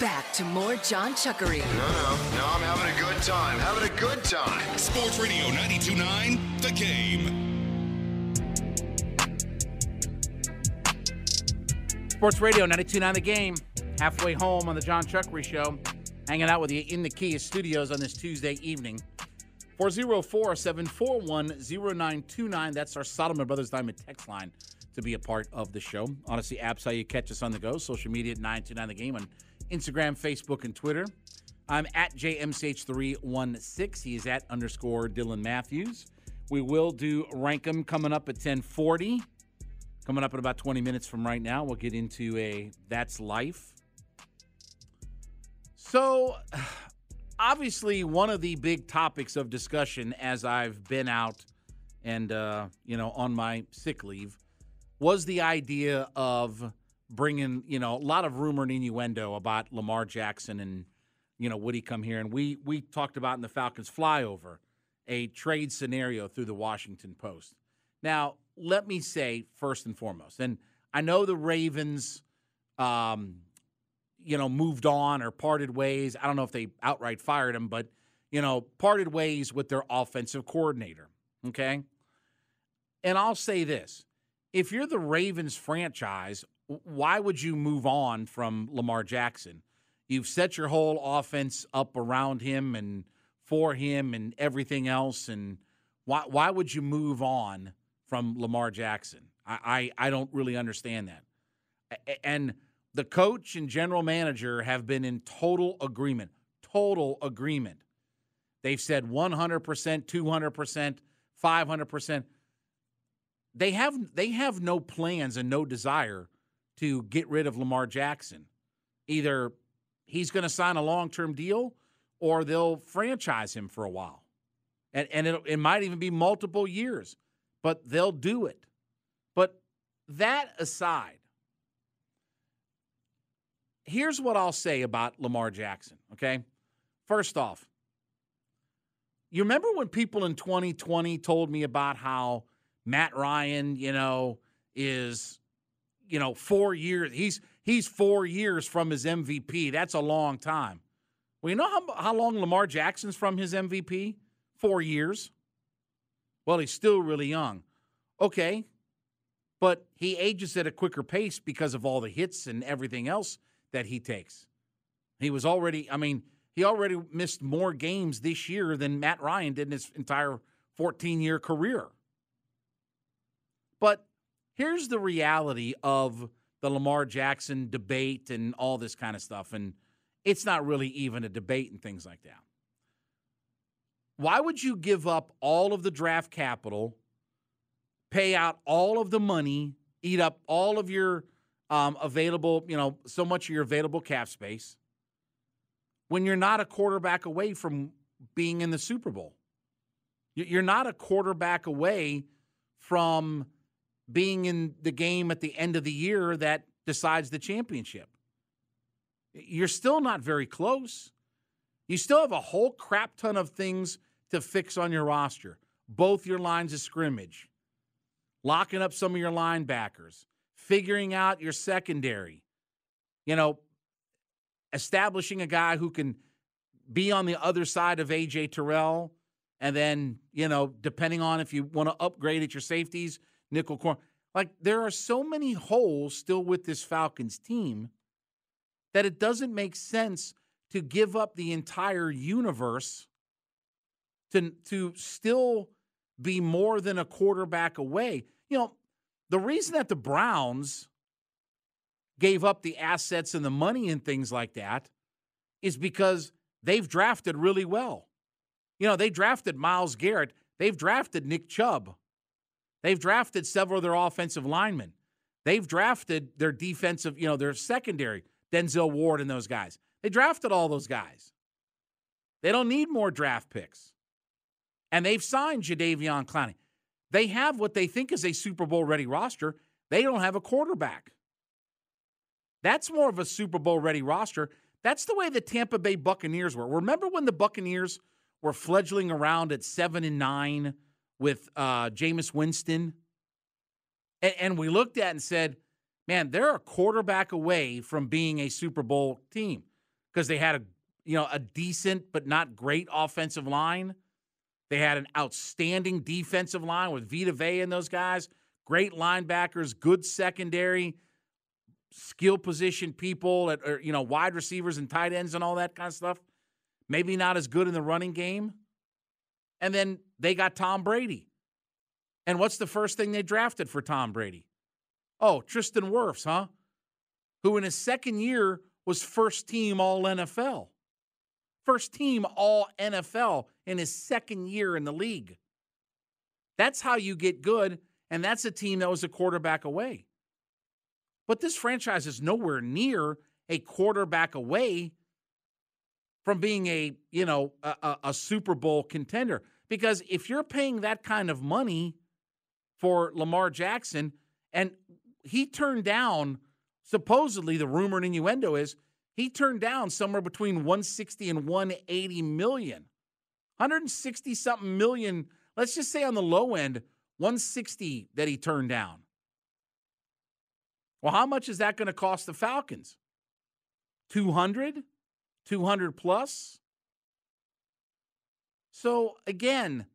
Back to more John Chuckery. No, no, no, I'm having a good time. Having a good time. Sports Radio 92.9, The Game. Sports Radio 92.9 The Game. Halfway home on the John Chuckery Show. Hanging out with you in the Kia studios on this Tuesday evening. 404 741 0929. That's our Solomon Brothers Diamond text line to be a part of the show. Audacy app's how you catch us on the go. Social media at 929 The Game on Instagram, Facebook, and Twitter. I'm at JMCH316. He is at underscore Dylan Matthews. We will do Rankum coming up at 1040. Coming up in about 20 minutes from right now, we'll get into a That's Life. So, obviously, one of the big topics of discussion as I've been out and, uh, you know, on my sick leave was the idea of bringing, you know, a lot of rumor and innuendo about Lamar Jackson and, you know, would he come here? And we we talked about in the Falcons flyover a trade scenario through the Washington Post. Now, let me say first and foremost, and I know the Ravens, um, you know, moved on or parted ways. I don't know if they outright fired him, but you know, parted ways with their offensive coordinator. Okay, and I'll say this: if you're the Ravens franchise, why would you move on from Lamar Jackson? You've set your whole offense up around him and for him and everything else, and why why would you move on? from Lamar Jackson. I, I, I don't really understand that. And the coach and general manager have been in total agreement, total agreement. They've said 100%, 200%, 500%. They have they have no plans and no desire to get rid of Lamar Jackson. Either he's going to sign a long-term deal or they'll franchise him for a while. And and it, it might even be multiple years but they'll do it. But that aside, here's what I'll say about Lamar Jackson, okay? First off, you remember when people in 2020 told me about how Matt Ryan, you know, is you know, 4 years he's he's 4 years from his MVP. That's a long time. Well, you know how how long Lamar Jackson's from his MVP? 4 years. Well, he's still really young. Okay. But he ages at a quicker pace because of all the hits and everything else that he takes. He was already, I mean, he already missed more games this year than Matt Ryan did in his entire 14 year career. Here's the reality of the Lamar Jackson debate and all this kind of stuff. And it's not really even a debate and things like that. Why would you give up all of the draft capital, pay out all of the money, eat up all of your um, available, you know, so much of your available cap space when you're not a quarterback away from being in the Super Bowl? You're not a quarterback away from being in the game at the end of the year that decides the championship. You're still not very close. You still have a whole crap ton of things to fix on your roster. Both your lines of scrimmage, locking up some of your linebackers, figuring out your secondary, you know, establishing a guy who can be on the other side of AJ Terrell. And then, you know, depending on if you want to upgrade at your safeties, nickel corner. Like, there are so many holes still with this Falcons team that it doesn't make sense to give up the entire universe to to still be more than a quarterback away. You know, the reason that the Browns gave up the assets and the money and things like that is because they've drafted really well. You know, they drafted Myles Garrett, they've drafted Nick Chubb. They've drafted several of their offensive linemen. They've drafted their defensive, you know, their secondary, Denzel Ward and those guys. They drafted all those guys. They don't need more draft picks and they've signed Jadeveon Clowney. They have what they think is a Super Bowl ready roster. They don't have a quarterback. That's more of a Super Bowl ready roster. That's the way the Tampa Bay Buccaneers were. Remember when the Buccaneers were fledgling around at seven and nine with uh, Jameis Winston? And, and we looked at and said, man, they're a quarterback away from being a Super Bowl team. because they had a you know a decent but not great offensive line. They had an outstanding defensive line with Vita Vea and those guys, great linebackers, good secondary, skill position people, at, or, you know, wide receivers and tight ends and all that kind of stuff. Maybe not as good in the running game. And then they got Tom Brady. And what's the first thing they drafted for Tom Brady? Oh, Tristan Wirfs, huh? Who in his second year was first team all NFL. First team all NFL in his second year in the league. That's how you get good, and that's a team that was a quarterback away. But this franchise is nowhere near a quarterback away from being a, you know, a, a, Super Bowl contender. Because if you're paying that kind of money for Lamar Jackson, and he turned down supposedly the rumor and innuendo is he turned down somewhere between 160 and 180 million. 160 something million, let's just say on the low end, 160 that he turned down. Well, how much is that going to cost the Falcons? 200? 200 plus? So again,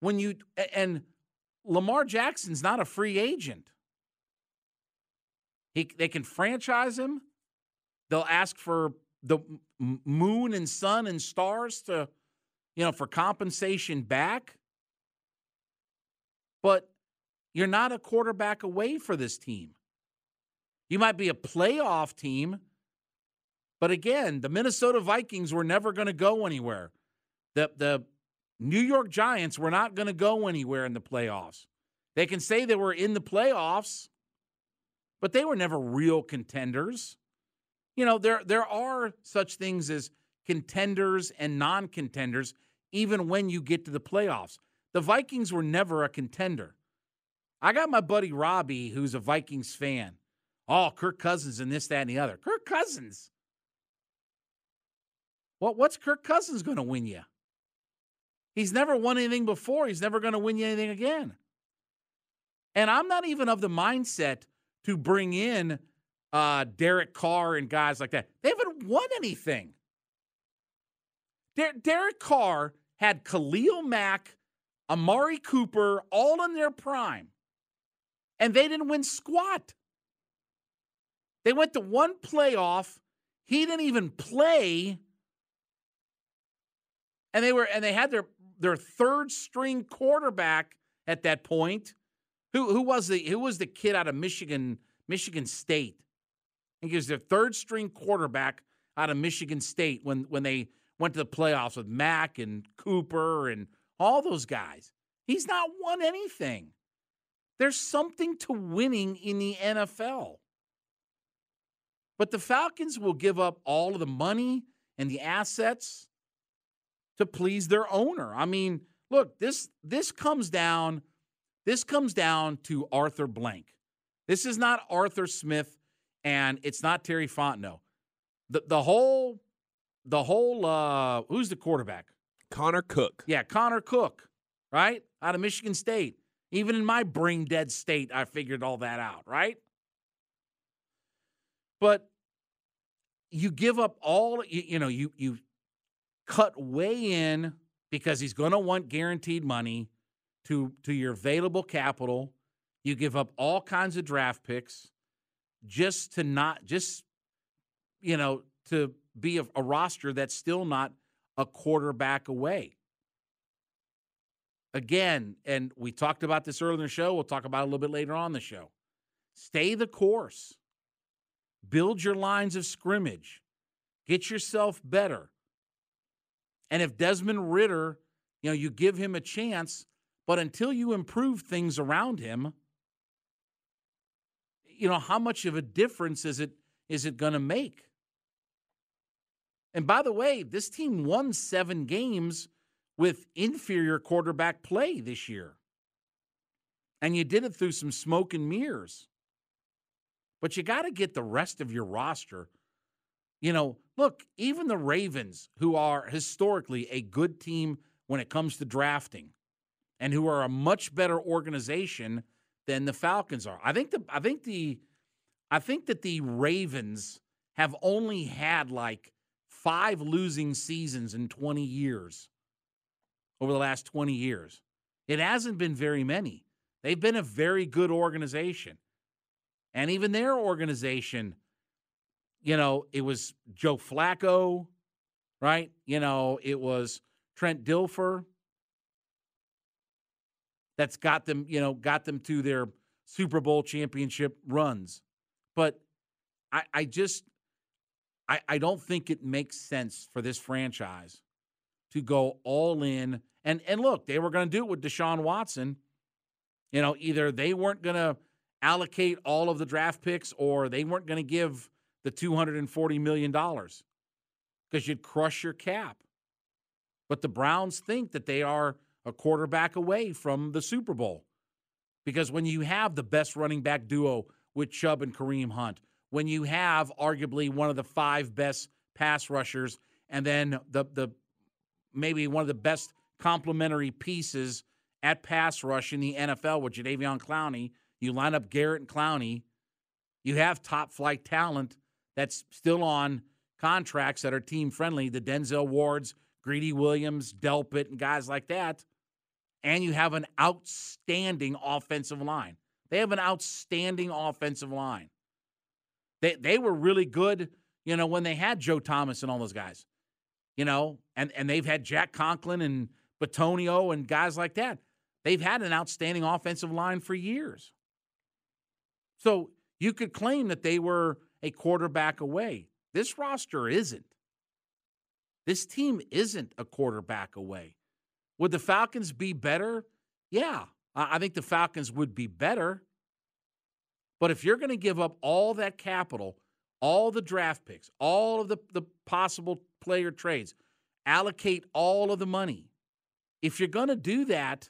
when you and Lamar Jackson's not a free agent. He, they can franchise him. They'll ask for the moon and sun and stars to, you know, for compensation back. But you're not a quarterback away for this team. You might be a playoff team, but again, the Minnesota Vikings were never going to go anywhere. The the New York Giants were not going to go anywhere in the playoffs. They can say they were in the playoffs, but they were never real contenders. You know, there there are such things as contenders and non-contenders even when you get to the playoffs. The Vikings were never a contender. I got my buddy Robbie who's a Vikings fan. Oh, Kirk Cousins and this that and the other. Kirk Cousins. What what's Kirk Cousins going to win you? He's never won anything before. He's never going to win you anything again. And I'm not even of the mindset to bring in uh, Derek Carr and guys like that. They haven't won anything. Der- Derek Carr had Khalil Mack, Amari Cooper, all in their prime, and they didn't win squat. They went to one playoff. He didn't even play, and they were and they had their their third string quarterback at that point who who was the who was the kid out of Michigan Michigan State? I think he was their third string quarterback out of Michigan State when when they went to the playoffs with Mack and Cooper and all those guys. He's not won anything. There's something to winning in the NFL. But the Falcons will give up all of the money and the assets to please their owner. I mean, look, this this comes down this comes down to Arthur Blank. This is not Arthur Smith and it's not Terry Fontenot. The the whole the whole uh who's the quarterback? Connor Cook. Yeah, Connor Cook, right? Out of Michigan State. Even in my brain dead state, I figured all that out, right? But you give up all you, you know, you you cut way in because he's going to want guaranteed money to to your available capital. You give up all kinds of draft picks just to not just you know to be a, a roster that's still not a quarterback away. Again, and we talked about this earlier in the show. We'll talk about it a little bit later on the show. Stay the course. Build your lines of scrimmage. Get yourself better. And if Desmond Ridder, you know, you give him a chance, but until you improve things around him, you know, how much of a difference is it is it going to make? And by the way, this team won 7 games with inferior quarterback play this year. And you did it through some smoke and mirrors. But you got to get the rest of your roster. You know, look, even the Ravens, who are historically a good team when it comes to drafting, and who are a much better organization than the Falcons are. I think the I think the I think that the Ravens have only had like five losing seasons in 20 years over the last 20 years. It hasn't been very many. They've been a very good organization. And even their organization, you know, it was Joe Flacco, right? You know, it was Trent Dilfer that's got them, you know, got them to their Super Bowl championship runs. But I, I just I, I don't think it makes sense for this franchise to go all in. And and look, they were going to do it with Deshaun Watson. You know, either they weren't going to allocate all of the draft picks or they weren't going to give the $240 million because you'd crush your cap. But the Browns think that they are a quarterback away from the Super Bowl. Because when you have the best running back duo with Chubb and Kareem Hunt, when you have arguably one of the five best pass rushers and then the the maybe one of the best complementary pieces at pass rush in the NFL with Jadeveon Clowney, you line up Garrett and Clowney, you have top flight talent that's still on contracts that are team friendly, the Denzel Wards, Greedy Williams, Delpit, and guys like that. And you have an outstanding offensive line. They have an outstanding offensive line. They they were really good, you know, when they had Joe Thomas and all those guys. You know, and and they've had Jack Conklin and Bitonio and guys like that. They've had an outstanding offensive line for years. So you could claim that they were a quarterback away. This roster isn't. This team isn't a quarterback away. Would the Falcons be better? Yeah, I think the Falcons would be better. But if you're going to give up all that capital, all the draft picks, all of the, the possible player trades, allocate all of the money, if you're going to do that,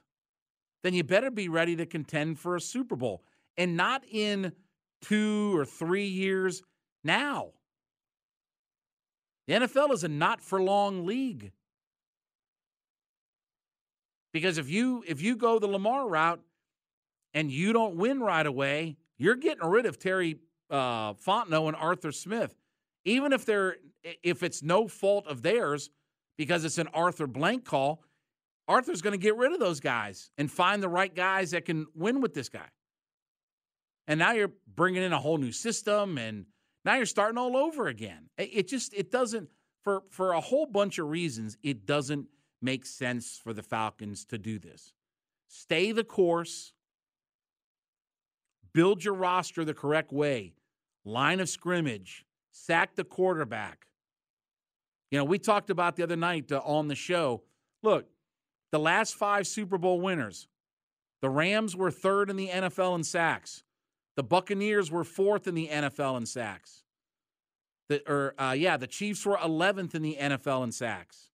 then you better be ready to contend for a Super Bowl and not in two or three years now. The NFL is a not for long league. Because if you if you go the Lamar route and you don't win right away, you're getting rid of Terry uh, Fontenot and Arthur Smith, even if they're if it's no fault of theirs because it's an Arthur blank call. Arthur's going to get rid of those guys and find the right guys that can win with this guy. And now you're bringing in a whole new system, and now you're starting all over again. It just it doesn't for for a whole bunch of reasons. It doesn't make sense for the Falcons to do this. Stay the course build your roster the correct way, line of scrimmage, sack the quarterback. You know, we talked about the other night uh, on the show. Look, the last five Super Bowl winners, the Rams were third in the NFL in sacks. The Buccaneers were fourth in the NFL in sacks. The, or uh, yeah, the Chiefs were 11th in the NFL in sacks.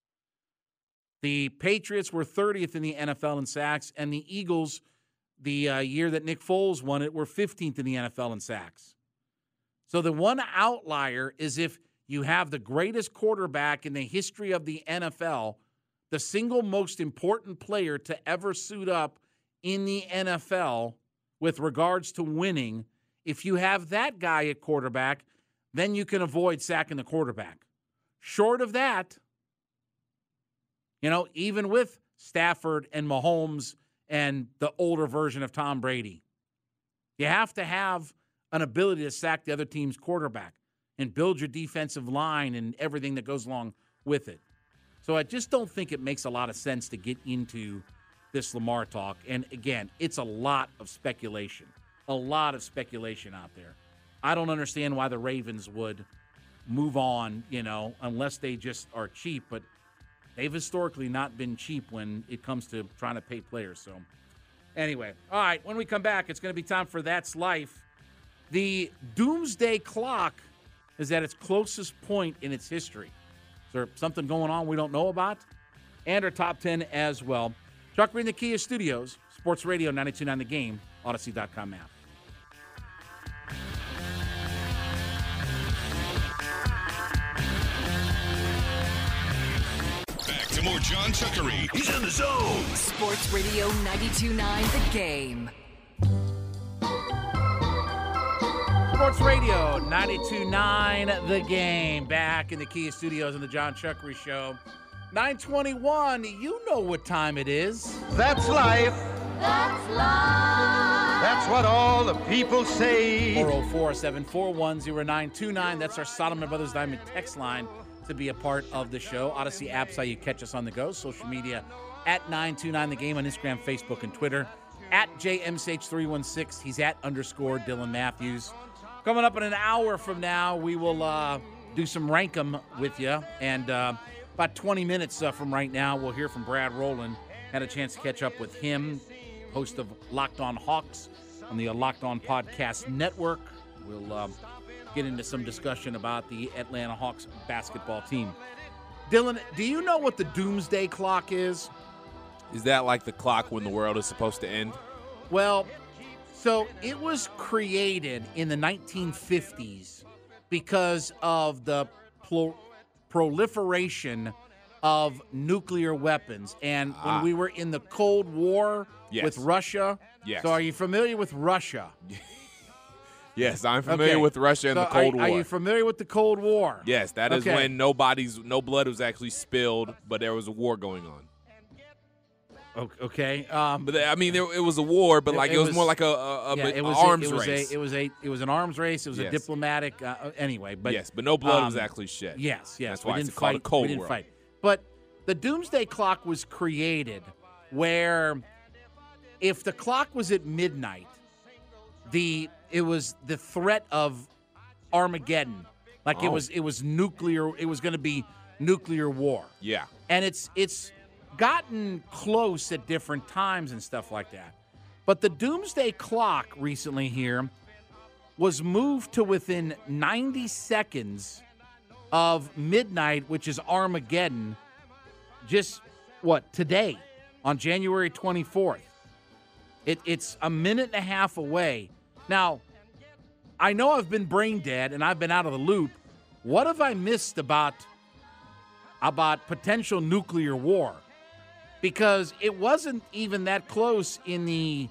The Patriots were 30th in the NFL in sacks, and the Eagles the uh, year that Nick Foles won it, were 15th in the NFL in sacks. So the one outlier is if you have the greatest quarterback in the history of the NFL, the single most important player to ever suit up in the NFL with regards to winning. If you have that guy at quarterback, then you can avoid sacking the quarterback. Short of that, you know, even with Stafford and Mahomes and the older version of Tom Brady. You have to have an ability to sack the other team's quarterback and build your defensive line and everything that goes along with it. So I just don't think it makes a lot of sense to get into this Lamar talk. And again, it's a lot of speculation, a lot of speculation out there. I don't understand why the Ravens would move on, you know, unless they just are cheap. But They've historically not been cheap when it comes to trying to pay players. So, anyway, all right, when we come back, it's going to be time for That's Life. The doomsday clock is at its closest point in its history. Is there something going on we don't know about? And our top 10 as well. Chuck Green, the Kia Studios, Sports Radio 929 The Game, Audacy.com app. Back to more John Chuckery. He's in the zone. Sports Radio 92.9 The Game. Sports Radio 92.9 The Game. Back in the Kia Studios in the John Chuckery Show. 921, you know what time it is. That's life. That's life. That's what all the people say. 404 741 0929. That's our Solomon Brothers Diamond text line to be a part of the show. Audacy app's how you catch us on the go. Social media at 929 The Game on Instagram, Facebook, and Twitter. At JMSH316. He's at underscore Dylan Matthews. Coming up in an hour from now, we will uh, do some rank 'em with you. And uh, about 20 minutes uh, from right now, we'll hear from Brad Rowland. Had a chance to catch up with him, host of Locked On Hawks on the Locked On Podcast Network. We'll uh, get into some discussion about the Atlanta Hawks basketball team. Dylan, do you know what the doomsday clock is? Is that like the clock when the world is supposed to end? Well, so it was created in the 1950s because of the pl- proliferation of nuclear weapons. And Ah. when we were in the Cold War Yes. with Russia, Yes. so are you familiar with Russia? Yes, I'm familiar Okay. with Russia and So the Cold are, War. Are you familiar with the Cold War? yes, that is Okay. when nobody's no blood was actually spilled, but there was a war going on. Okay. Um, But I mean, there, it was a war, but It- like it, it was, was- more like a, a, a, yeah, it was arms a, it was race. A, it was a it was an arms race. It was a diplomatic. Uh, uh, anyway, but yes, but no blood was um, actually shed. Yes, yes. That's we why didn't it's fight. a Cold we didn't War. fight. But the doomsday clock was created where if the clock was at midnight, the it was the threat of Armageddon. Like it Oh. was it was nuclear it was going to be nuclear war. Yeah. And it's it's gotten close at different times and stuff like that. But the doomsday clock recently here was moved to within 90 seconds of midnight, which is Armageddon, just what, today on January 24th. It, it's a minute and a half away. Now, I know I've been brain dead and I've been out of the loop. What have I missed about about potential nuclear war? Because it wasn't even that close in the,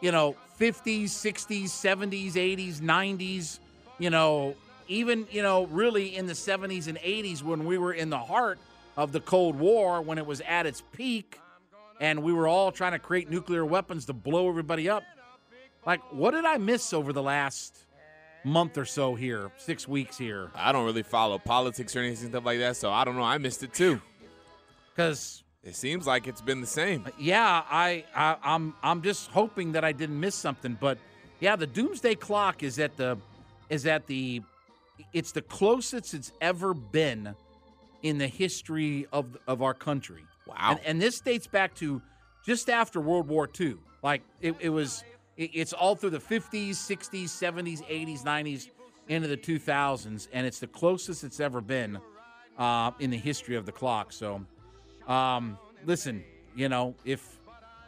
you know, 50s, 60s, 70s, 80s, 90s, you know, even, you know, really in the 70s and 80s when we were in the heart of the Cold War, when it was at its peak and we were all trying to create nuclear weapons to blow everybody up. Like, what did I miss over the last month or so here, six weeks here? I don't really follow politics or anything stuff like that, so I don't know. I missed it too. Because It seems like it's been the same. yeah, I, I I'm I'm just hoping that I didn't miss something. But yeah, the doomsday clock is at the is at the it's the closest it's ever been in the history of of our country. Wow. And, and this dates back to just after World War II. Like it, it was it, it's all through the 50s, 60s, 70s, 80s, 90s, into the 2000s, and it's the closest it's ever been uh, in the history of the clock. So, um, listen, you know, if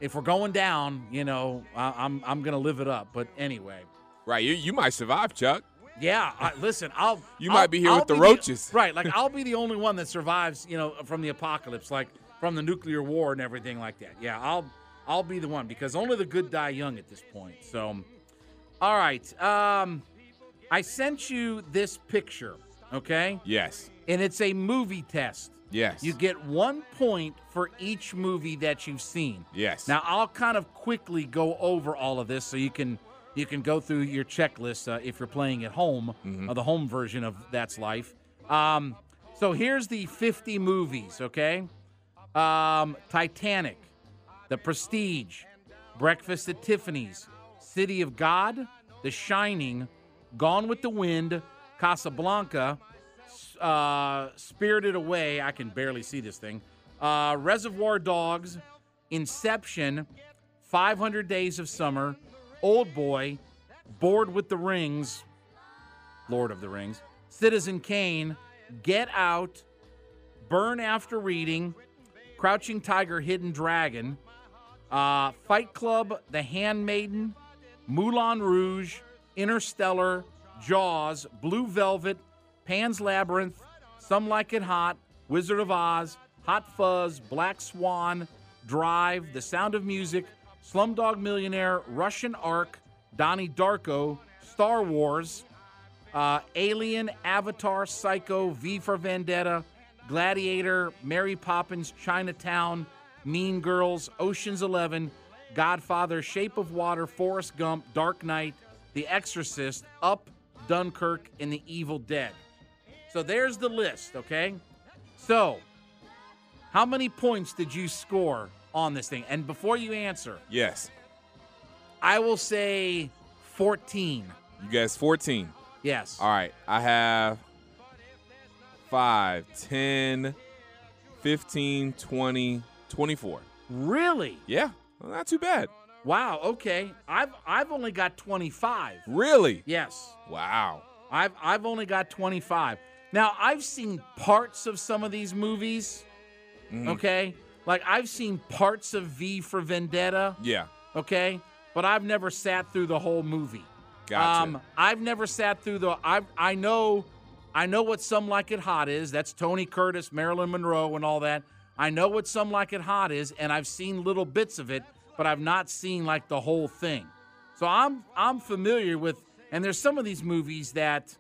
if we're going down, you know, I, I'm I'm gonna live it up. But anyway, Right. You, you might survive, Chuck. yeah. I, listen, I'll You I'll- might be here I'll with the be roaches. right? Like I'll be the only one that survives, you know, from the apocalypse, like from the nuclear war and everything like that. Yeah, I'll I'll be the one because only the good die young at this point. So, all right. Um, I sent you this picture, okay, Yes. and it's a movie test. Yes. You get one point for each movie that you've seen. Yes. Now I'll kind of quickly go over all of this so you can you can go through your checklist uh, if you're playing at home, uh, the home version of That's Life. Um, so here's the 50 movies. Okay, um, Titanic, The Prestige, Breakfast at Tiffany's, City of God, The Shining, Gone with the Wind, Casablanca, uh, Spirited Away. I can barely see this thing. Uh, Reservoir Dogs, Inception, 500 Days of Summer, Old Boy, Bored with the Rings, Lord of the Rings, Citizen Kane, Get Out, Burn After Reading, Crouching Tiger, Hidden Dragon, uh, Fight Club, The Handmaiden, Moulin Rouge, Interstellar, Jaws, Blue Velvet, Pan's Labyrinth, Some Like It Hot, Wizard of Oz, Hot Fuzz, Black Swan, Drive, The Sound of Music, Slumdog Millionaire, Russian Ark, Donnie Darko, Star Wars, uh, Alien, Avatar, Psycho, V for Vendetta, Gladiator, Mary Poppins, Chinatown, Mean Girls, Ocean's Eleven, Godfather, Shape of Water, Forrest Gump, Dark Knight, The Exorcist, Up, Dunkirk, and The Evil Dead. So there's the list, okay? So, how many points did you score on this thing? And before you answer, Yes. I will say 14. You guys 14. Yes. All right. I have 5, 10, 15, 20, 24. Really? Yeah. Well, not too bad. Wow, okay. I've I've only got 25. Really? Yes. Wow. I've I've only got 25. Now, I've seen parts of some of these movies. Mm-hmm. Okay? Like I've seen parts of V for Vendetta, Yeah. okay? But I've never sat through the whole movie. Gotcha. Um, I've never sat through the. I I know, I know what Some Like It Hot is. That's Tony Curtis, Marilyn Monroe, and all that. I know what Some Like It Hot is, and I've seen little bits of it, but I've not seen like the whole thing. So I'm I'm familiar with. And there's some of these movies that,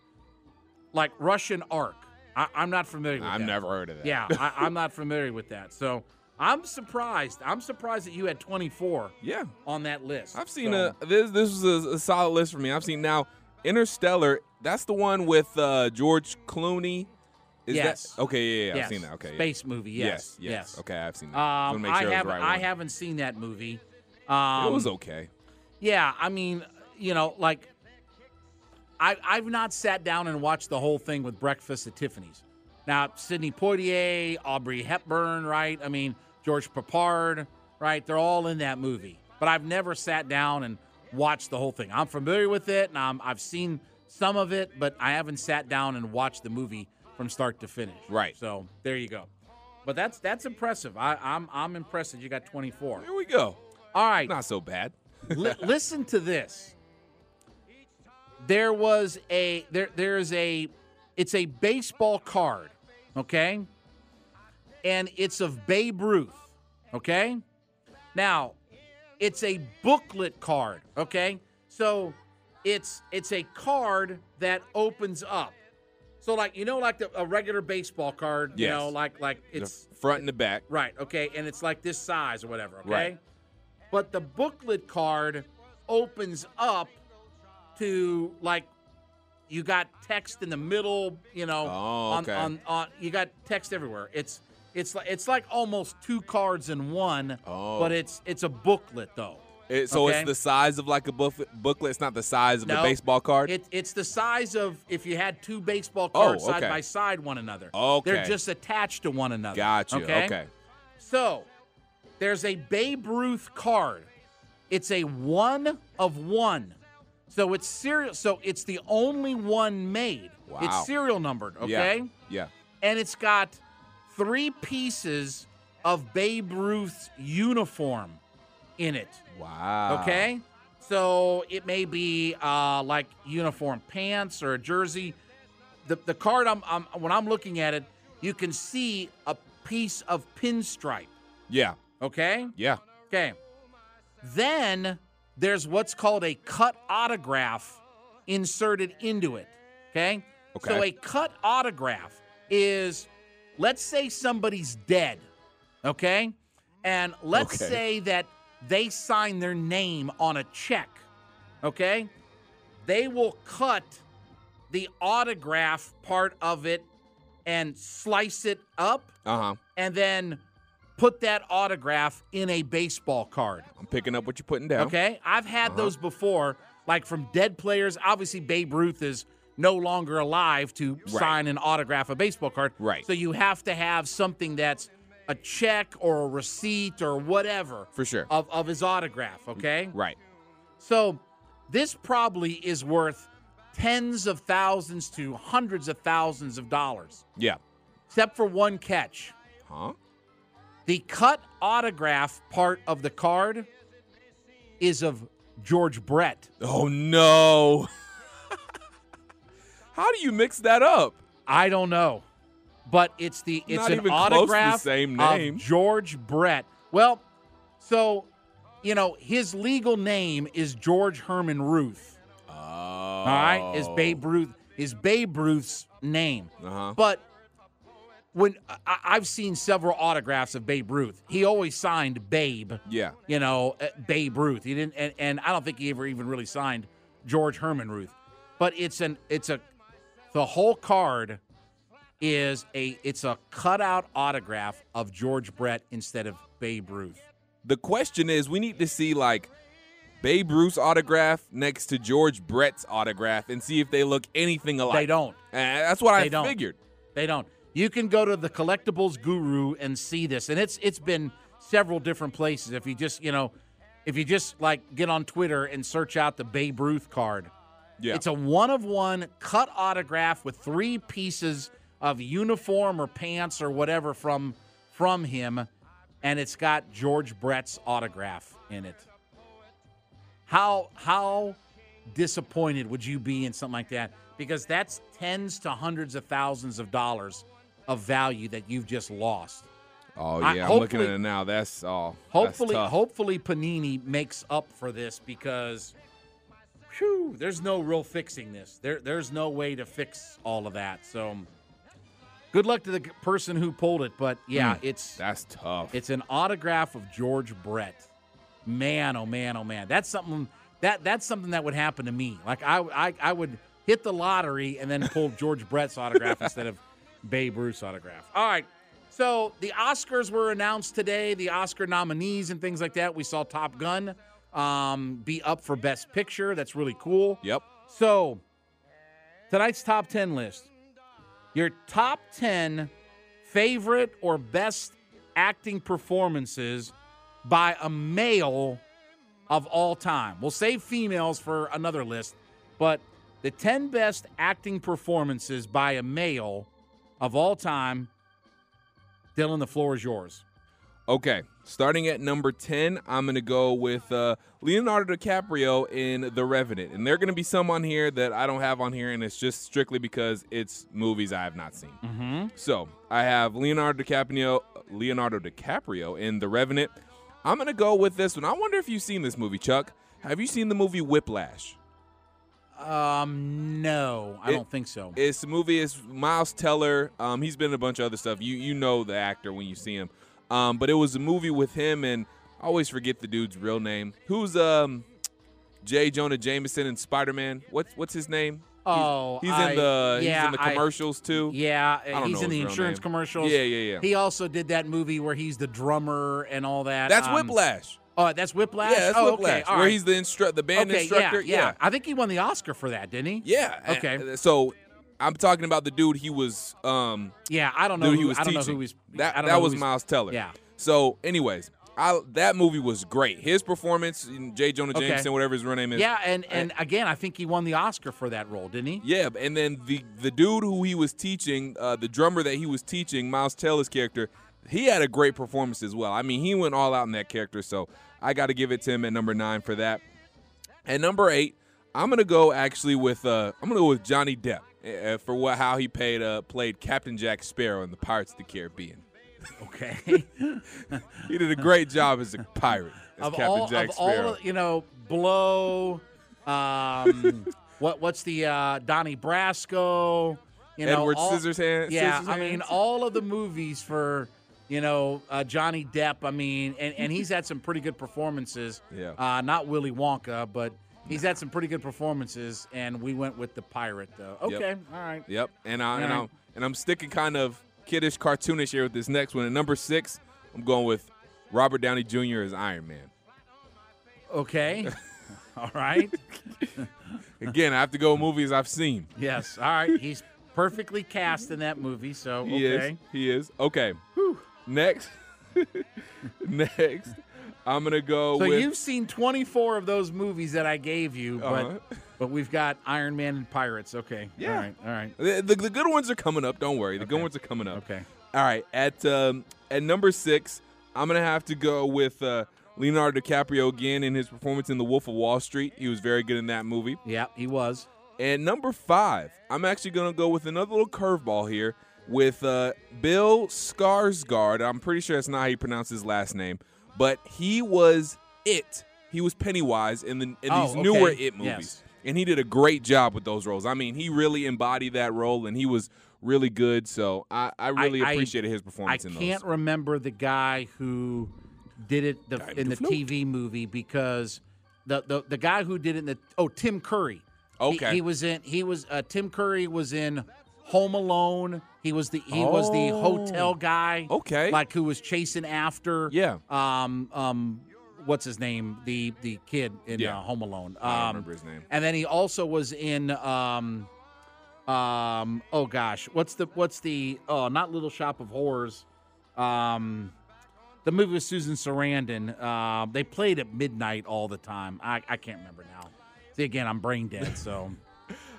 like Russian Ark. I, I'm not familiar with. That. I've that. never heard of that. Yeah, I, I'm not familiar with that. So I'm surprised. I'm surprised that you had 24 yeah. on that list. I've seen So- a this this was a, a solid list for me. I've seen now Interstellar. That's the one with uh, George Clooney. Is Yes. that okay? Yeah, yeah, Yes. I've seen that. Okay, yeah. Space movie. Yes. yes, yes. Okay, I've seen that. Um, I sure was haven't. right I one. haven't seen that movie. Um, It was okay. Yeah, I mean, you know, like I I've not sat down and watched the whole thing with Breakfast at Tiffany's. Now, Sidney Poitier, Audrey Hepburn, right? I mean, George Peppard, right? They're all in that movie. But I've never sat down and watched the whole thing. I'm familiar with it, and I'm, I've seen some of it, but I haven't sat down and watched the movie from start to finish. Right. So there you go. But that's that's impressive. I, I'm I'm impressed that you got 24. Here we go. All right. Not so bad. Li- listen to this. There was a there there's a it's a baseball card, okay? And it's of Babe Ruth, okay? Now, it's a booklet card, okay? So it's it's a card that opens up. So like you know like the, a regular baseball card, you know, like like The it's front and the back. Right, okay, and it's like this size or whatever, okay? Right. But the booklet card opens up to like you got text in the middle, you know, Oh, okay. on on you got text everywhere. It's it's like it's like almost two cards in one, Oh. but it's it's a booklet though. It- so Okay. it's the size of like a booklet. Booklet. It's not the size of No, a baseball card. It, it's the size of if you had two baseball Oh, cards side by side one another. Okay. They're just attached to one another. Gotcha. Okay. okay. So, there's a Babe Ruth card. It's a one of one. So it's serial. So it's the only one made. Wow. It's serial numbered. Okay. Yeah. Yeah. And it's got three pieces of Babe Ruth's uniform in it. Wow. Okay. So it may be uh, like uniform pants or a jersey. The the card I'm, I'm when I'm looking at it, you can see a piece of pinstripe. Yeah. Okay. Yeah. Okay. Then there's what's called a cut autograph inserted into it. Okay. okay. So a cut autograph is, let's say somebody's dead. Okay. And let's Okay. say that they sign their name on a check. Okay. They will cut the autograph part of it and slice it up Uh huh. and then put that autograph in a baseball card. I'm picking up what you're putting down. Okay? I've had Uh-huh. those before, like from dead players. Obviously, Babe Ruth is no longer alive to sign and autograph a baseball card. Right. So you have to have something that's a check or a receipt or whatever For sure. of, of his autograph. Okay? Right. So this probably is worth tens of thousands to hundreds of thousands of dollars, Yeah. except for one catch. Huh? The cut autograph part of the card is of George Brett. Oh no. How do you mix that up? I don't know, but it's the it's Not an even close to the autograph same of name. George Brett. Well, so you know his legal name is George Herman Ruth. Oh. All right, is Babe Ruth is Babe Ruth's name. Uh-huh. But when I, I've seen several autographs of Babe Ruth, he always signed Babe. Yeah. You know, uh, Babe Ruth. He didn't, and, and I don't think he ever even really signed George Herman Ruth. But it's an it's a the whole card is a it's a cutout autograph of George Brett instead of Babe Ruth. The question is, we need to see like Babe Ruth's autograph next to George Brett's autograph and see if they look anything alike. They don't. And that's what I They don't. figured. They don't. You can go to the collectibles guru and see this, and it's it's been several different places. If you just you know, if you just like get on Twitter and search out the Babe Ruth card, Yeah. it's a one of one cut autograph with three pieces of uniform or pants or whatever from from him, and it's got George Brett's autograph in it. How how disappointed would you be in something like that? Because that's tens to hundreds of thousands of dollars of value that you've just lost. oh yeah, I'm looking at it now. That's oh, all. Hopefully, that's hopefully Panini makes up for this because, whew, there's no real fixing this. There, there's no way to fix all of that. So, good luck to the person who pulled it. But yeah, hmm, it's That's tough. it's an autograph of George Brett. Man, oh man, oh man, that's something that that's something that would happen to me. Like I, I, I would hit the lottery and then pull George Brett's autograph instead of Babe Ruth's autograph. All right. So the Oscars were announced today, the Oscar nominees and things like that. We saw Top Gun um, be up for Best Picture. That's really cool. yep. So, tonight's top 10 list. Your top 10 favorite or best acting performances by a male of all time. We'll save females for another list, but the 10 best acting performances by a male of all time. Dylan, the floor is yours. Okay, starting at number 10, I'm going to go with uh, Leonardo DiCaprio in The Revenant. And there are going to be some on here that I don't have on here, and it's just strictly because it's movies I have not seen. Mm-hmm. So I have Leonardo DiCaprio, Leonardo DiCaprio in The Revenant. I'm going to go with this one. I wonder if you've seen this movie, Chuck. Have you seen the movie Whiplash? Um, no, I It- don't think so. It's the movie is Miles Teller. Um, he's been in a bunch of other stuff. You you know the actor when you see him. Um, but it was a movie with him and I always forget the dude's real name. Who's um J. Jonah Jameson in Spider Man? What's what's his name? Oh, he's, I- in the yeah, he's in the I- commercials too. Yeah, he's in the insurance name. commercials. Yeah, yeah, yeah. He also did that movie where he's the drummer and all that. That's Um, Whiplash. Oh, that's Whiplash. Yeah, that's oh, Whiplash. Okay, where right. he's the instru- the band okay, instructor. Yeah, yeah, I think he won the Oscar for that, didn't he? Yeah. Okay. Uh, So I'm talking about the dude he was um Yeah, I don't know. who, he was I don't teaching. know who he's. that that was Miles Teller. Yeah. So, anyways, I that movie was great. His performance, in J. Jonah Okay. Jameson, whatever his real name is. Yeah, and and again, I think he won the Oscar for that role, didn't he? Yeah, and then the the dude who he was teaching, uh, the drummer that he was teaching, Miles Teller's character, he had a great performance as well. I mean, he went all out in that character, so I got to give it to him at number nine for that. At number eight, I'm gonna go actually with uh, I'm gonna go with Johnny Depp uh, for what how he paid uh, played Captain Jack Sparrow in the Pirates of the Caribbean. Okay. He did a great job as a pirate, as of Captain all, Jack of Sparrow. all, you know, Blow. Um, what what's the uh, Donnie Brasco? You know, Edward all- Scissorhands. Yeah, Scissorhands? I mean, all of the movies for you know uh, Johnny Depp. I mean, and, and he's had some pretty good performances. Yeah. Uh, not Willy Wonka, but he's had some pretty good performances. And we went with the pirate, though. Yep. Okay, all right. Yep, and I and I'm and I'm sticking kind of kiddish, cartoonish here with this next one. At number six, I'm going with Robert Downey Jr. as Iron Man. Okay. all right. Again, I have to go with movies I've seen. Yes. All right. He's perfectly cast in that movie. So He is. He is. Okay. Next. Next, I'm gonna go So with. you've seen 24 of those movies that I gave you, but Uh-huh. but we've got Iron Man and Pirates. Okay. Yeah. All right. All right. the, the, the good ones are coming up. Don't worry. The good ones are coming up. Okay. All right. At um, at number six, I'm gonna have to go with uh, Leonardo DiCaprio again in his performance in The Wolf of Wall Street. He was very good in that movie. Yeah, he was. And number five, I'm actually going to go with another little curveball here with uh, Bill Skarsgård. I'm pretty sure that's not how you pronounce his last name, but he was it. He was Pennywise in the in Oh, these newer. It movies. Yes. and he did a great job with those roles. I mean, he really embodied that role, and he was really good. So I, I really I- appreciated his I performance in those. I can't remember the guy who did it the, in the. TV movie because the, the the guy who did it in the oh Tim Curry. He- Okay. He, was in he was uh, Tim Curry was in Home Alone. He was the he was the Oh. hotel guy. Okay. Like who was chasing after Yeah. um um what's his name? The the kid in Yeah. uh, Home Alone. Um, I remember his name. And then he also was in um um oh gosh, what's the what's the oh not Little Shop of Horrors. Um the movie with Susan Sarandon. Uh, they played at midnight all the time. I, I can't remember now. See again, I'm brain dead, so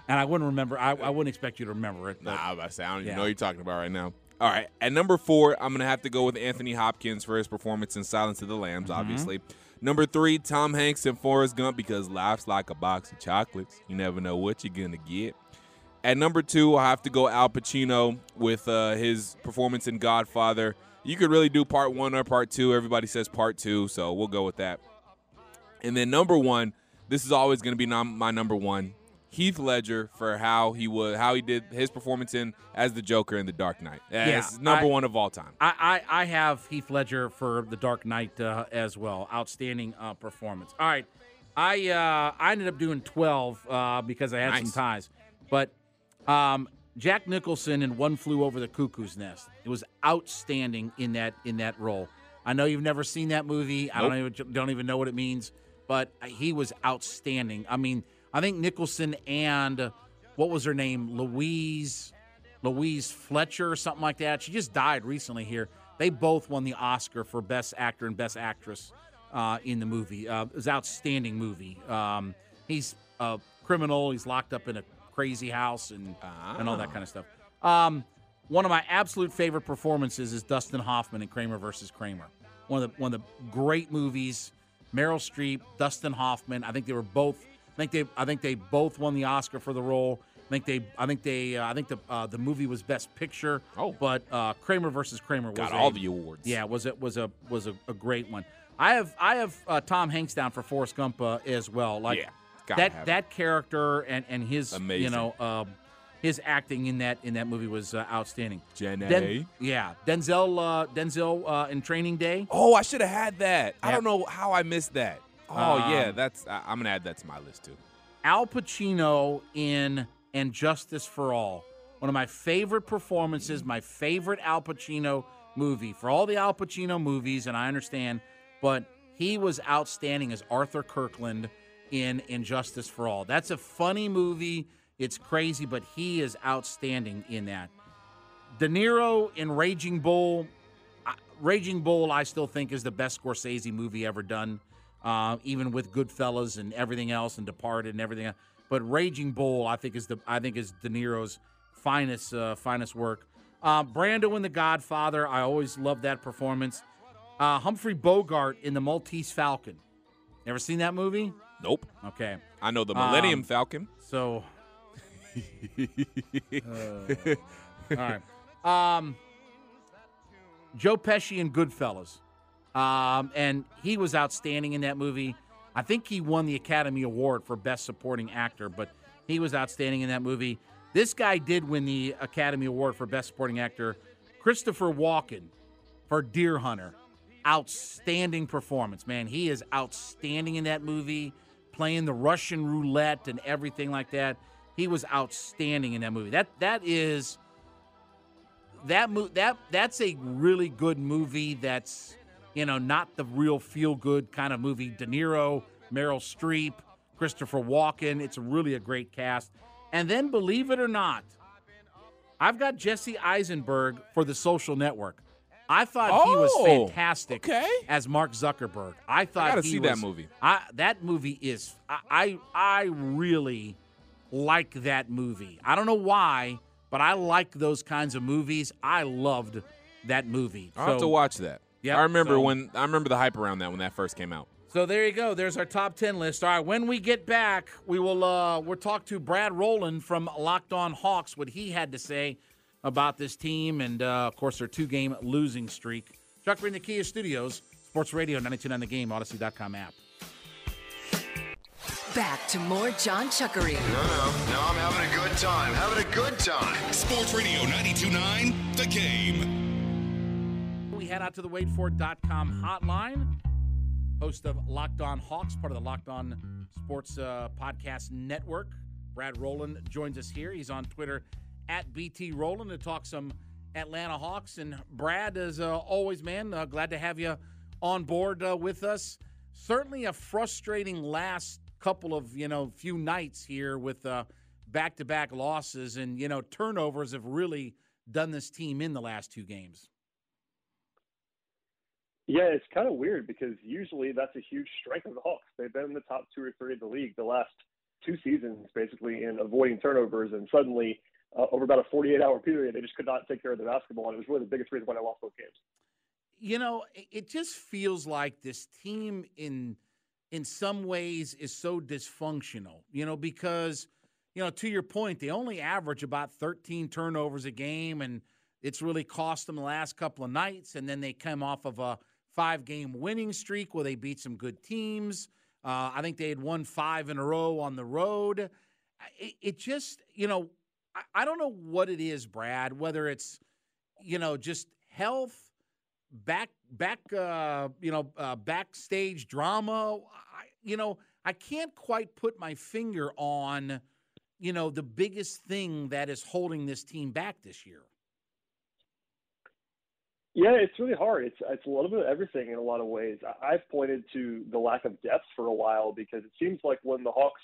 and I wouldn't remember I, I wouldn't expect you to remember it. But Nah, I'm about to say, I don't even Yeah. know what you're talking about right now. All right, at number four, I'm gonna have to go with Anthony Hopkins for his performance in Silence of the Lambs, Mm-hmm. obviously. Number three, Tom Hanks and Forrest Gump because life's like a box of chocolates. You never know what you're gonna get. At number two, I have to go Al Pacino with uh, his performance in Godfather. You could really do part one or part two. Everybody says part two, so we'll go with that. And then number one, this is always going to be my number one. Heath Ledger for how he was, how he did his performance in as the Joker in The Dark Knight. As number I- one of all time. I, I, I have Heath Ledger for The Dark Knight uh, as well. Outstanding uh, performance. All right. I uh, I ended up doing 12 uh, because I had some ties. But um, Jack Nicholson in One Flew Over the Cuckoo's Nest. It was outstanding in that in that role. I know you've never seen that movie. I don't even don't even know what it means, but he was outstanding. I mean, I think Nicholson and uh, what was her name, Louise Louise Fletcher or something like that. She just died recently here. They both won the Oscar for Best Actor and Best Actress uh, in the movie. Uh, it was an outstanding movie. Um, he's a criminal. He's locked up in a crazy house and and all that kind of stuff. Um, one of my absolute favorite performances is Dustin Hoffman in Kramer versus Kramer. One of the one of the great movies. Meryl Streep, Dustin Hoffman. I think they were both. I think they. I think they both won the Oscar for the role. I think they. I think they. Uh, I think the uh, the movie was Best Picture. Oh. but uh, Kramer versus Kramer was Got a- all the awards. Yeah, was it was a was a, a great one. I have I have uh, Tom Hanks down for Forrest Gump uh, as well. Like Yeah, that that character and and his you know um, his acting in that in that movie was uh, outstanding. Jenny. Den- yeah, Denzel uh, Denzel uh, in Training Day. Oh, I should have had that. I don't know how I missed that. Oh yeah, Um, that's. I, I'm gonna add that to my list too. Al Pacino in And Justice for All. One of my favorite performances, my favorite Al Pacino movie. For all the Al Pacino movies, and I understand, but he was outstanding as Arthur Kirkland in And Justice for All. That's a funny movie. It's crazy, but he is outstanding in that. De Niro in Raging Bull. Raging Bull, I still think, is the best Scorsese movie ever done, uh, even with Goodfellas and everything else, and Departed and everything. else. But Raging Bull, I think, is the I think is De Niro's finest uh, finest work. Uh, Brando in The Godfather, I always loved that performance. Uh, Humphrey Bogart in The Maltese Falcon. Never seen that movie? Nope. Okay, I know the Millennium Um, Falcon. so. Uh, all right. Um, Joe Pesci in Goodfellas. Um, and he was outstanding in that movie. I think he won the Academy Award for Best Supporting Actor, but he was outstanding in that movie. This guy did win the Academy Award for Best Supporting Actor. Christopher Walken for Deer Hunter. Outstanding performance, man. He is outstanding in that movie, playing the Russian roulette and everything like that. He was outstanding in that movie. That that is that mo- that that's a really good movie. That's you know not the real feel good kind of movie. De Niro, Meryl Streep, Christopher Walken. It's really a great cast. And then, believe it or not, I've got Jesse Eisenberg for The Social Network. I thought he was Oh, fantastic okay. as Mark Zuckerberg. I thought gotta he see that was- movie. I, that movie is I, I I really like that movie. I don't know why, but I like those kinds of movies. I loved that movie. I'll have to watch that. Yep, I remember so- when I remember the hype around that when that first came out. So there you go. There's our top ten list. All right, when we get back, we will uh we'll talk to Brad Rowland from Locked On Hawks, what he had to say about this team, and uh, of course their two game losing streak. Chuck in the Kia Studios, Sports Radio 929 The Game, Audacy.com app. Back to more John Chuckery. No, no, no, I'm having a good time. Having a good time. Sports Radio 929, The Game. We head out to the WadeFord.com hotline. Host of Locked On Hawks, part of the Locked On Sports uh, Podcast Network. Brad Rowland joins us here. He's on Twitter at BT Rowland to talk some Atlanta Hawks. And Brad, as uh, always, man, uh, glad to have you on board uh, with us. Certainly a frustrating last couple of, you know, few nights here with uh, back-to-back losses and, you know, turnovers have really done this team in the last two games. Yeah, it's kind of weird because usually that's a huge strength of the Hawks. They've been in the top two or three of the league the last two seasons, basically, in avoiding turnovers. And suddenly, uh, over about a 48 hour period, they just could not take care of the basketball. And it was really the biggest reason why they lost both games. You know, it just feels like this team in in some ways is so dysfunctional, you know, because, you know, to your point, they only average about 13 turnovers a game, and it's really cost them the last couple of nights. And then they come off of a five game winning streak where they beat some good teams. Uh, I think they had won five in a row on the road. It, it just, you know, I, I, don't know what it is, Brad, whether it's, you know, just health, back, back, uh, you know, uh, backstage drama. I, you know, I can't quite put my finger on, you know, the biggest thing that is holding this team back this year. Yeah, it's really hard. It's it's a little bit of everything in a lot of ways. I've pointed to the lack of depth for a while because it seems like when the Hawks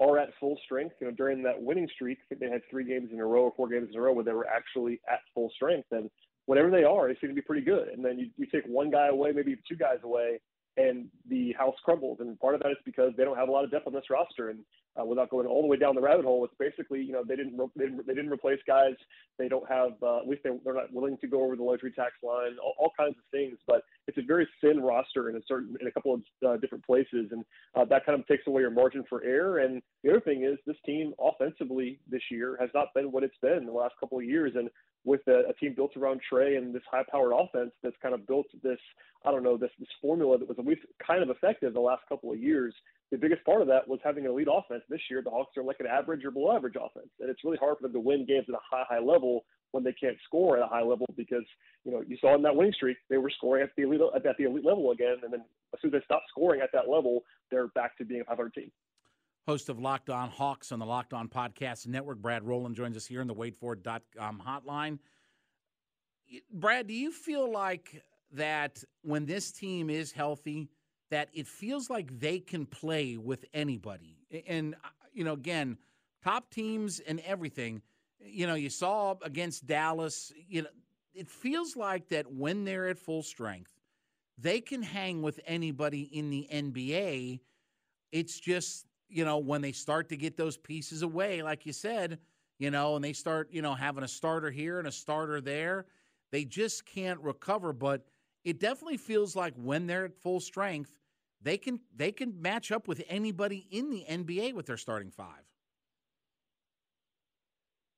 are at full strength, you know, during that winning streak, I think they had three games in a row or four games in a row where they were actually at full strength, and whatever they are, they seem to be pretty good. And then you, you take one guy away, maybe two guys away, and the house crumbles. And part of that is because they don't have a lot of depth on this roster. And uh, without going all the way down the rabbit hole, it's basically you know they didn't they didn't, they didn't replace guys. They don't have uh, at least they, they're not willing to go over the luxury tax line. All, all kinds of things, but it's a very thin roster in a certain in a couple of uh, different places, and uh, that kind of takes away your margin for error. And the other thing is this team offensively this year has not been what it's been the last couple of years, and with a, a team built around Trae and this high-powered offense that's kind of built this, I don't know, this this formula that was at least kind of effective the last couple of years. The biggest part of that was having an elite offense. This year, the Hawks are like an average or below average offense, and it's really hard for them to win games at a high, high level when they can't score at a high level because you know you saw in that winning streak they were scoring at the elite at the elite level again, and then as soon as they stop scoring at that level, they're back to being a 500 team host of Locked On Hawks on the Locked On Podcast Network. Brad Rowland joins us here in the WadeFord.com hotline. Brad, do you feel like that when this team is healthy, that it feels like they can play with anybody? And, uh, you know, again, top teams and everything, you know, you saw against Dallas, you know, it feels like that when they're at full strength, they can hang with anybody in the NBA. It's just you know, when they start to get those pieces away, like you said, you know, and they start, you know, having a starter here and a starter there, they just can't recover. But it definitely feels like when they're at full strength, they can they can match up with anybody in the NBA with their starting five.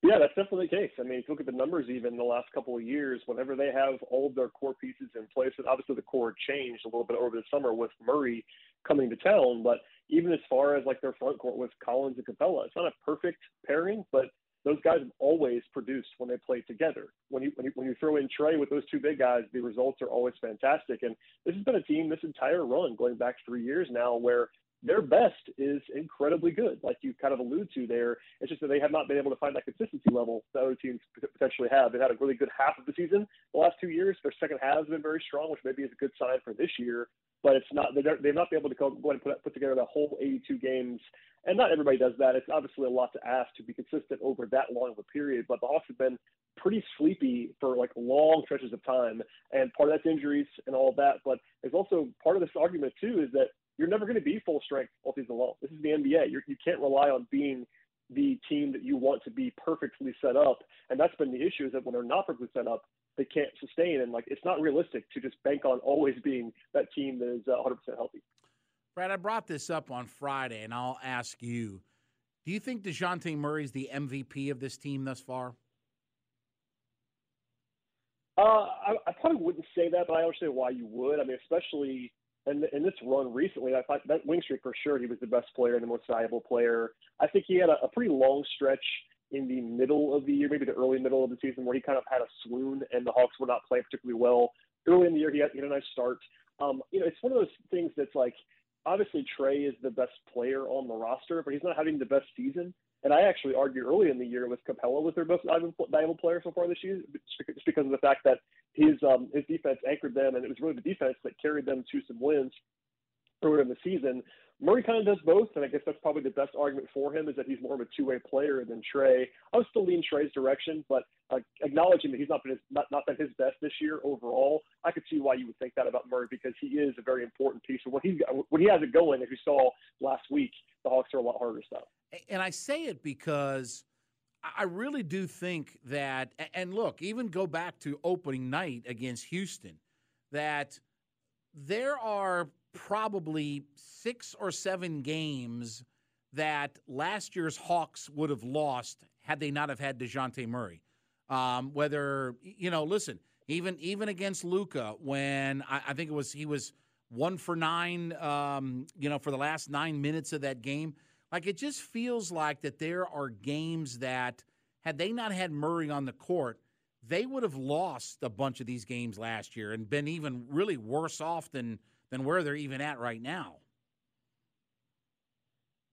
Yeah, that's definitely the case. I mean, if you look at the numbers, even the last couple of years, whenever they have all of their core pieces in place, and obviously the core changed a little bit over the summer with Murray coming to town, but even as far as like their front court with Collins and Capela, It's not a perfect pairing, but those guys have always produced when they play together. When you, when you when you throw in Trae with those two big guys, the results are always fantastic. And this has been a team this entire run, going back three years now, where their best is incredibly good, like you kind of allude to there. It's just that they have not been able to find that consistency level that other teams potentially have. They've had a really good half of the season the last two years. Their second half has been very strong, which maybe is a good sign for this year but it's not they've not been able to go, go and put, put together the whole 82 games. And not everybody does that. It's obviously a lot to ask to be consistent over that long of a period. But the Hawks have been pretty sleepy for like long stretches of time, and part of that's injuries and all that. But there's also part of this argument too is that you're never going to be full strength all season long. This is the NBA. You're, you can't rely on being the team that you want to be perfectly set up. And that's been the issue is that when they're not perfectly set up, they can't sustain. And like, it's not realistic to just bank on always being that team that is uh, 100% healthy. Brad, I brought this up on Friday, and I'll ask you: Do you think Dejounte Murray is the MVP of this team thus far? Uh, I, I probably wouldn't say that, but I understand why you would. I mean, especially And in this run recently, I thought that wing streak for sure, he was the best player and the most valuable player. I think he had a, a pretty long stretch in the middle of the year, maybe the early middle of the season, where he kind of had a swoon and the Hawks were not playing particularly well. Early in the year, he had, he had a nice start. Um, you know, it's one of those things that's like, obviously Trae is the best player on the roster, but he's not having the best season. And I actually argued early in the year with Capela was their most valuable player so far this year, just because of the fact that his um, his defense anchored them, and it was really the defense that carried them to some wins earlier in the season. Murray kind of does both, and I guess that's probably the best argument for him is that he's more of a two-way player than Trae. I would still lean Trae's direction, but uh, acknowledging that he's not been his, not, not been his best this year overall, I could see why you would think that about Murray because he is a very important piece. And when he when he has it going, as you saw last week, the Hawks are a lot harder stuff. And I say it because I really do think that, and look, even go back to opening night against Houston, that there are probably six or seven games that last year's Hawks would have lost had they not have had Dejounte Murray. Um, whether you know, listen, even even against Luka, when I, I, think it was he was one for nine, um, you know, for the last nine minutes of that game. Like it just feels like that there are games that had they not had Murray on the court, they would have lost a bunch of these games last year and been even really worse off than than where they're even at right now.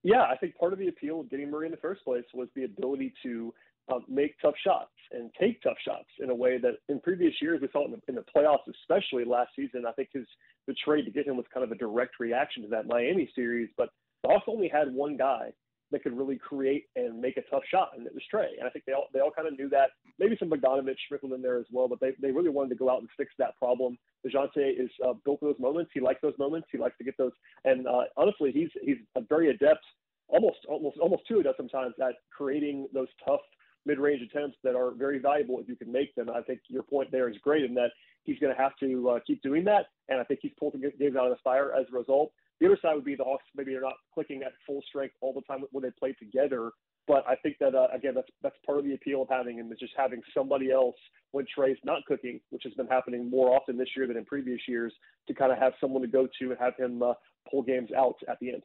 Yeah, I think part of the appeal of getting Murray in the first place was the ability to um, make tough shots and take tough shots in a way that in previous years we saw in the, in the playoffs, especially last season. I think his the trade to get him was kind of a direct reaction to that Miami series. But Hawks only had one guy that could really create and make a tough shot, and it was Trae. And I think they all they all kind of knew that. Maybe some Bogdanovic sprinkled in there as well, but they, they really wanted to go out and fix that problem. Dejounte is uh, built for those moments. He likes those moments. He likes to get those. And uh, honestly, he's he's a very adept, almost almost almost too adept sometimes at creating those tough mid-range attempts that are very valuable if you can make them. I think your point there is great in that he's going to have to uh, keep doing that, and I think he's pulled the games out of the fire as a result. The other side would be the Hawks. Maybe they're not clicking at full strength all the time when they play together. But I think that uh, again, that's that's part of the appeal of having him is just having somebody else when Trae's not cooking, which has been happening more often this year than in previous years, to kind of have someone to go to and have him uh, pull games out at the end.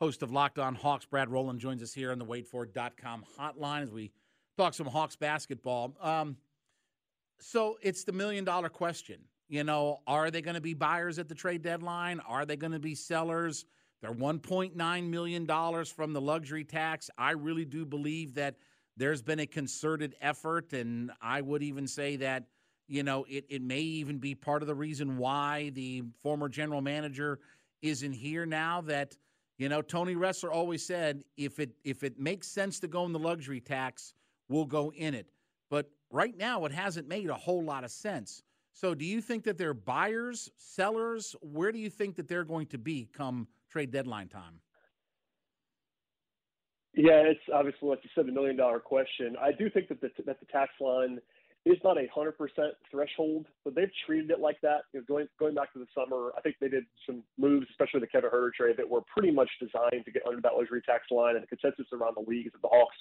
Host of Locked On Hawks, Brad Rowland joins us here on the WadeFord.com hotline as we talk some Hawks basketball. Um, so it's the million dollar question. You know, are they going to be buyers at the trade deadline? Are they going to be sellers? They're $1.9 million from the luxury tax. I really do believe that there's been a concerted effort, and I would even say that, you know, it, it may even be part of the reason why the former general manager isn't here now that, you know, Tony Ressler always said if it if it makes sense to go in the luxury tax, we'll go in it. But right now it hasn't made a whole lot of sense. So, do you think that they're buyers, sellers? Where do you think that they're going to be come trade deadline time? Yeah, it's obviously like you said, the million dollar question. I do think that the that the tax line is not a hundred percent threshold, but they've treated it like that. You know, going going back to the summer, I think they did some moves, especially the Kevin Huerter trade, that were pretty much designed to get under that luxury tax line. And the consensus around the league is that the Hawks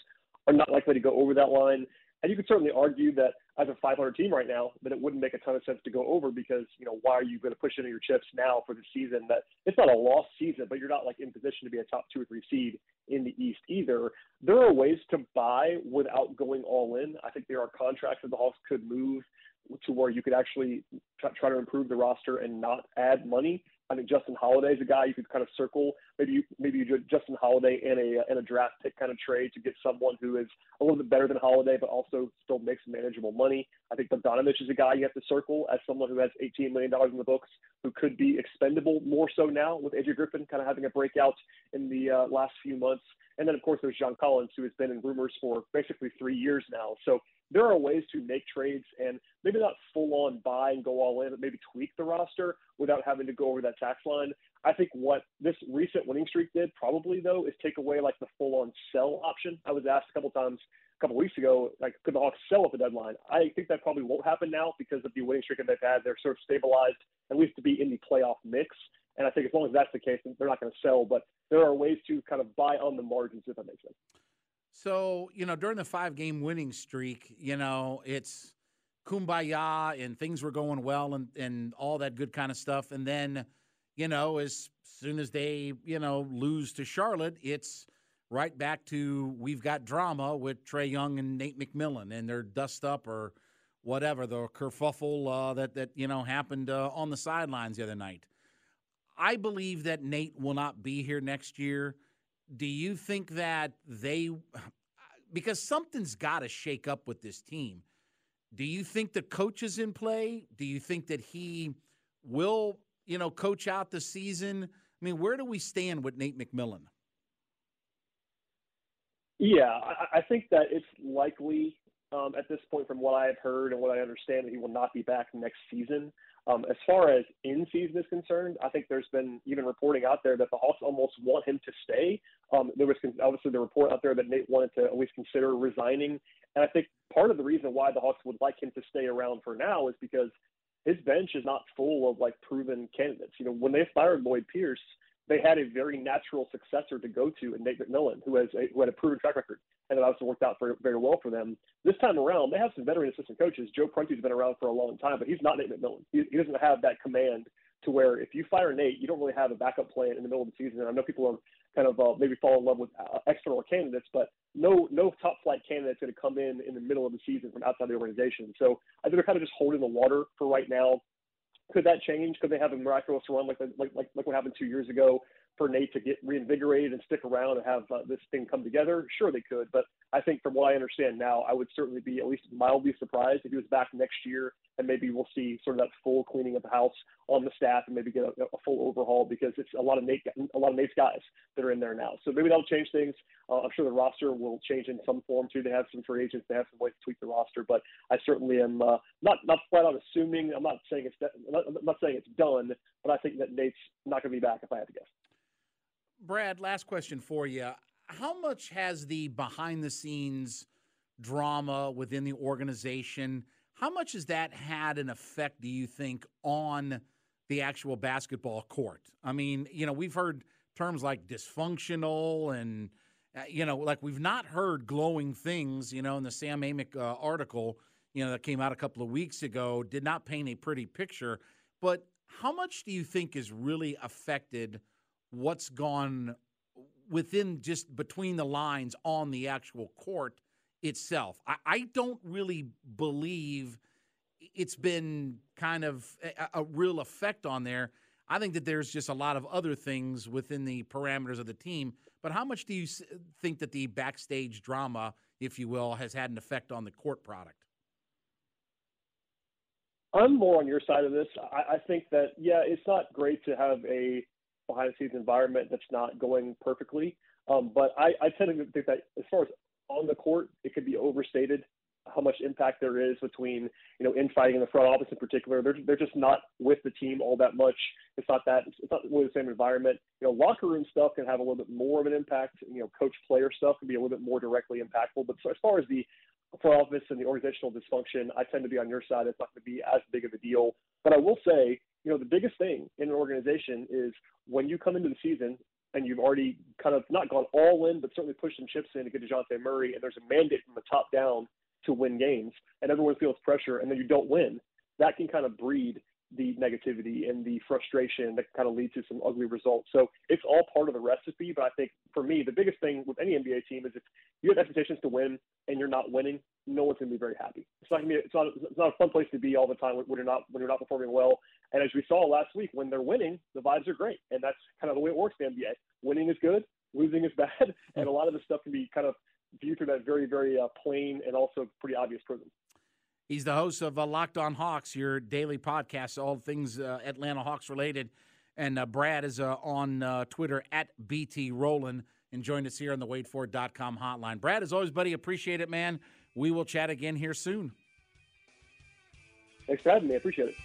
are not likely to go over that line. And you could certainly argue that as a 500 team right now, that it wouldn't make a ton of sense to go over because, you know, why are you going to push into your chips now for the season that it's not a lost season, but you're not like in position to be a top two or three seed in the East either. There are ways to buy without going all in. I think there are contracts that the Hawks could move to where you could actually try, try to improve the roster and not add money I think Justin Holiday is a guy you could kind of circle. Maybe you maybe you do Justin Holiday in a in a draft pick kind of trade to get someone who is a little bit better than Holiday, but also still makes manageable money. I think Bogdanovic is a guy you have to circle as someone who has 18 million dollars in the books, who could be expendable more so now with AJ Griffin kind of having a breakout in the uh, last few months. And then of course there's John Collins, who has been in rumors for basically three years now. So there are ways to make trades and maybe not full on buy and go all in, but maybe tweak the roster without having to go over that tax line. I think what this recent winning streak did probably though is take away like the full on sell option. I was asked a couple times a couple weeks ago, like could the Hawks sell at the deadline? I think that probably won't happen now because of the winning streak that they've had. They're sort of stabilized at least to be in the playoff mix. And I think as long as that's the case, they're not going to sell. But there are ways to kind of buy on the margins, if that makes sense. So, you know, during the five game winning streak, you know, it's kumbaya and things were going well and, and all that good kind of stuff. And then, you know, as soon as they, you know, lose to Charlotte, it's right back to we've got drama with Trae Young and Nate McMillan and their dust up or whatever the kerfuffle uh, that that you know happened uh, on the sidelines the other night. I believe that Nate will not be here next year. Do you think that they because something's got to shake up with this team? Do you think the coach is in play? Do you think that he will, you know, coach out the season? I mean, where do we stand with Nate McMillan? Yeah, I, think that it's likely um, at this point, from what I have heard and what I understand, that he will not be back next season. Um, as far as in season is concerned, I think there's been even reporting out there that the Hawks almost want him to stay. Um, there was obviously the report out there that Nate wanted to at least consider resigning, and I think part of the reason why the Hawks would like him to stay around for now is because his bench is not full of like proven candidates. You know, when they fired Lloyd Pierce, they had a very natural successor to go to in Nate McMillan, who has a, who had a proven track record, and it obviously worked out for, very well for them. This time around, they have some veteran assistant coaches. Joe Prunty's been around for a long time, but he's not Nate McMillan. He, he doesn't have that command to where if you fire Nate, you don't really have a backup plan in the middle of the season. And I know people are kind of uh, maybe fall in love with uh, external candidates, but no no top flight candidate's going to come in in the middle of the season from outside the organization. So I think they're kind of just holding the water for right now. Could that change? Could they have a miraculous run like like like, like what happened two years ago? For Nate to get reinvigorated and stick around and have uh, this thing come together? Sure, they could. But I think from what I understand now, I would certainly be at least mildly surprised if he was back next year and maybe we'll see sort of that full cleaning of the house on the staff and maybe get a, a full overhaul because it's a lot of Nate, a lot of Nate's guys that are in there now. So maybe that'll change things. Uh, I'm sure the roster will change in some form too. They have some free agents, they have some ways to tweak the roster, but I certainly am uh, not not flat out assuming. I'm not saying it's de- I'm not saying it's done, but I think that Nate's not going to be back if I had to guess. Brad, last question for you. How much has the behind the scenes drama within the organization, how much has that had an effect, do you think, on the actual basketball court? I mean, you know, we've heard terms like dysfunctional and, uh, you know, like we've not heard glowing things, you know, in the Sam Amick uh, article, you know, that came out a couple of weeks ago, did not paint a pretty picture. But how much do you think is really affected – what's gone within just between the lines on the actual court itself. I, I don't really believe it's been kind of a, a, real effect on there. I think that there's just a lot of other things within the parameters of the team. But how much do you think that the backstage drama, if you will, has had an effect on the court product? I'm more on your side of this. I, I think that yeah, it's not great to have a behind the scenes environment that's not going perfectly. Um, but I, I tend to think that as far as on the court, it could be overstated how much impact there is between you know infighting in the front office in particular. They're they're just not with the team all that much. It's not that it's not really the same environment. You know, locker room stuff can have a little bit more of an impact. You know, coach player stuff can be a little bit more directly impactful. But so as far as the front office and the organizational dysfunction, I tend to be on your side. It's not going to be as big of a deal. But I will say, you know, the biggest thing in an organization is when you come into the season and you've already kind of not gone all in, but certainly pushed some chips in to get Dejounte Murray, and there's a mandate from the top down to win games, and everyone feels pressure, and then you don't win, that can kind of breed the negativity and the frustration that kind of lead to some ugly results. So it's all part of the recipe. But I think for me, the biggest thing with any NBA team is if you have expectations to win and you're not winning, no one's going to be very happy. It's not to be. It's not. It's not a fun place to be all the time when you're not when you're not performing well. And as we saw last week, when they're winning, the vibes are great, and that's kind of the way it works in the NBA. Winning is good, losing is bad, and a lot of this stuff can be kind of viewed through that very, very uh, plain and also pretty obvious prism. He's the host of uh, Locked On Hawks, your daily podcast, all things uh, Atlanta Hawks related. And uh, Brad is uh, on uh, Twitter at BT Rowland and joined us here on the WadeFord.com hotline. Brad, as always, buddy, appreciate it, man. We will chat again here soon. Thanks for having me. I appreciate it.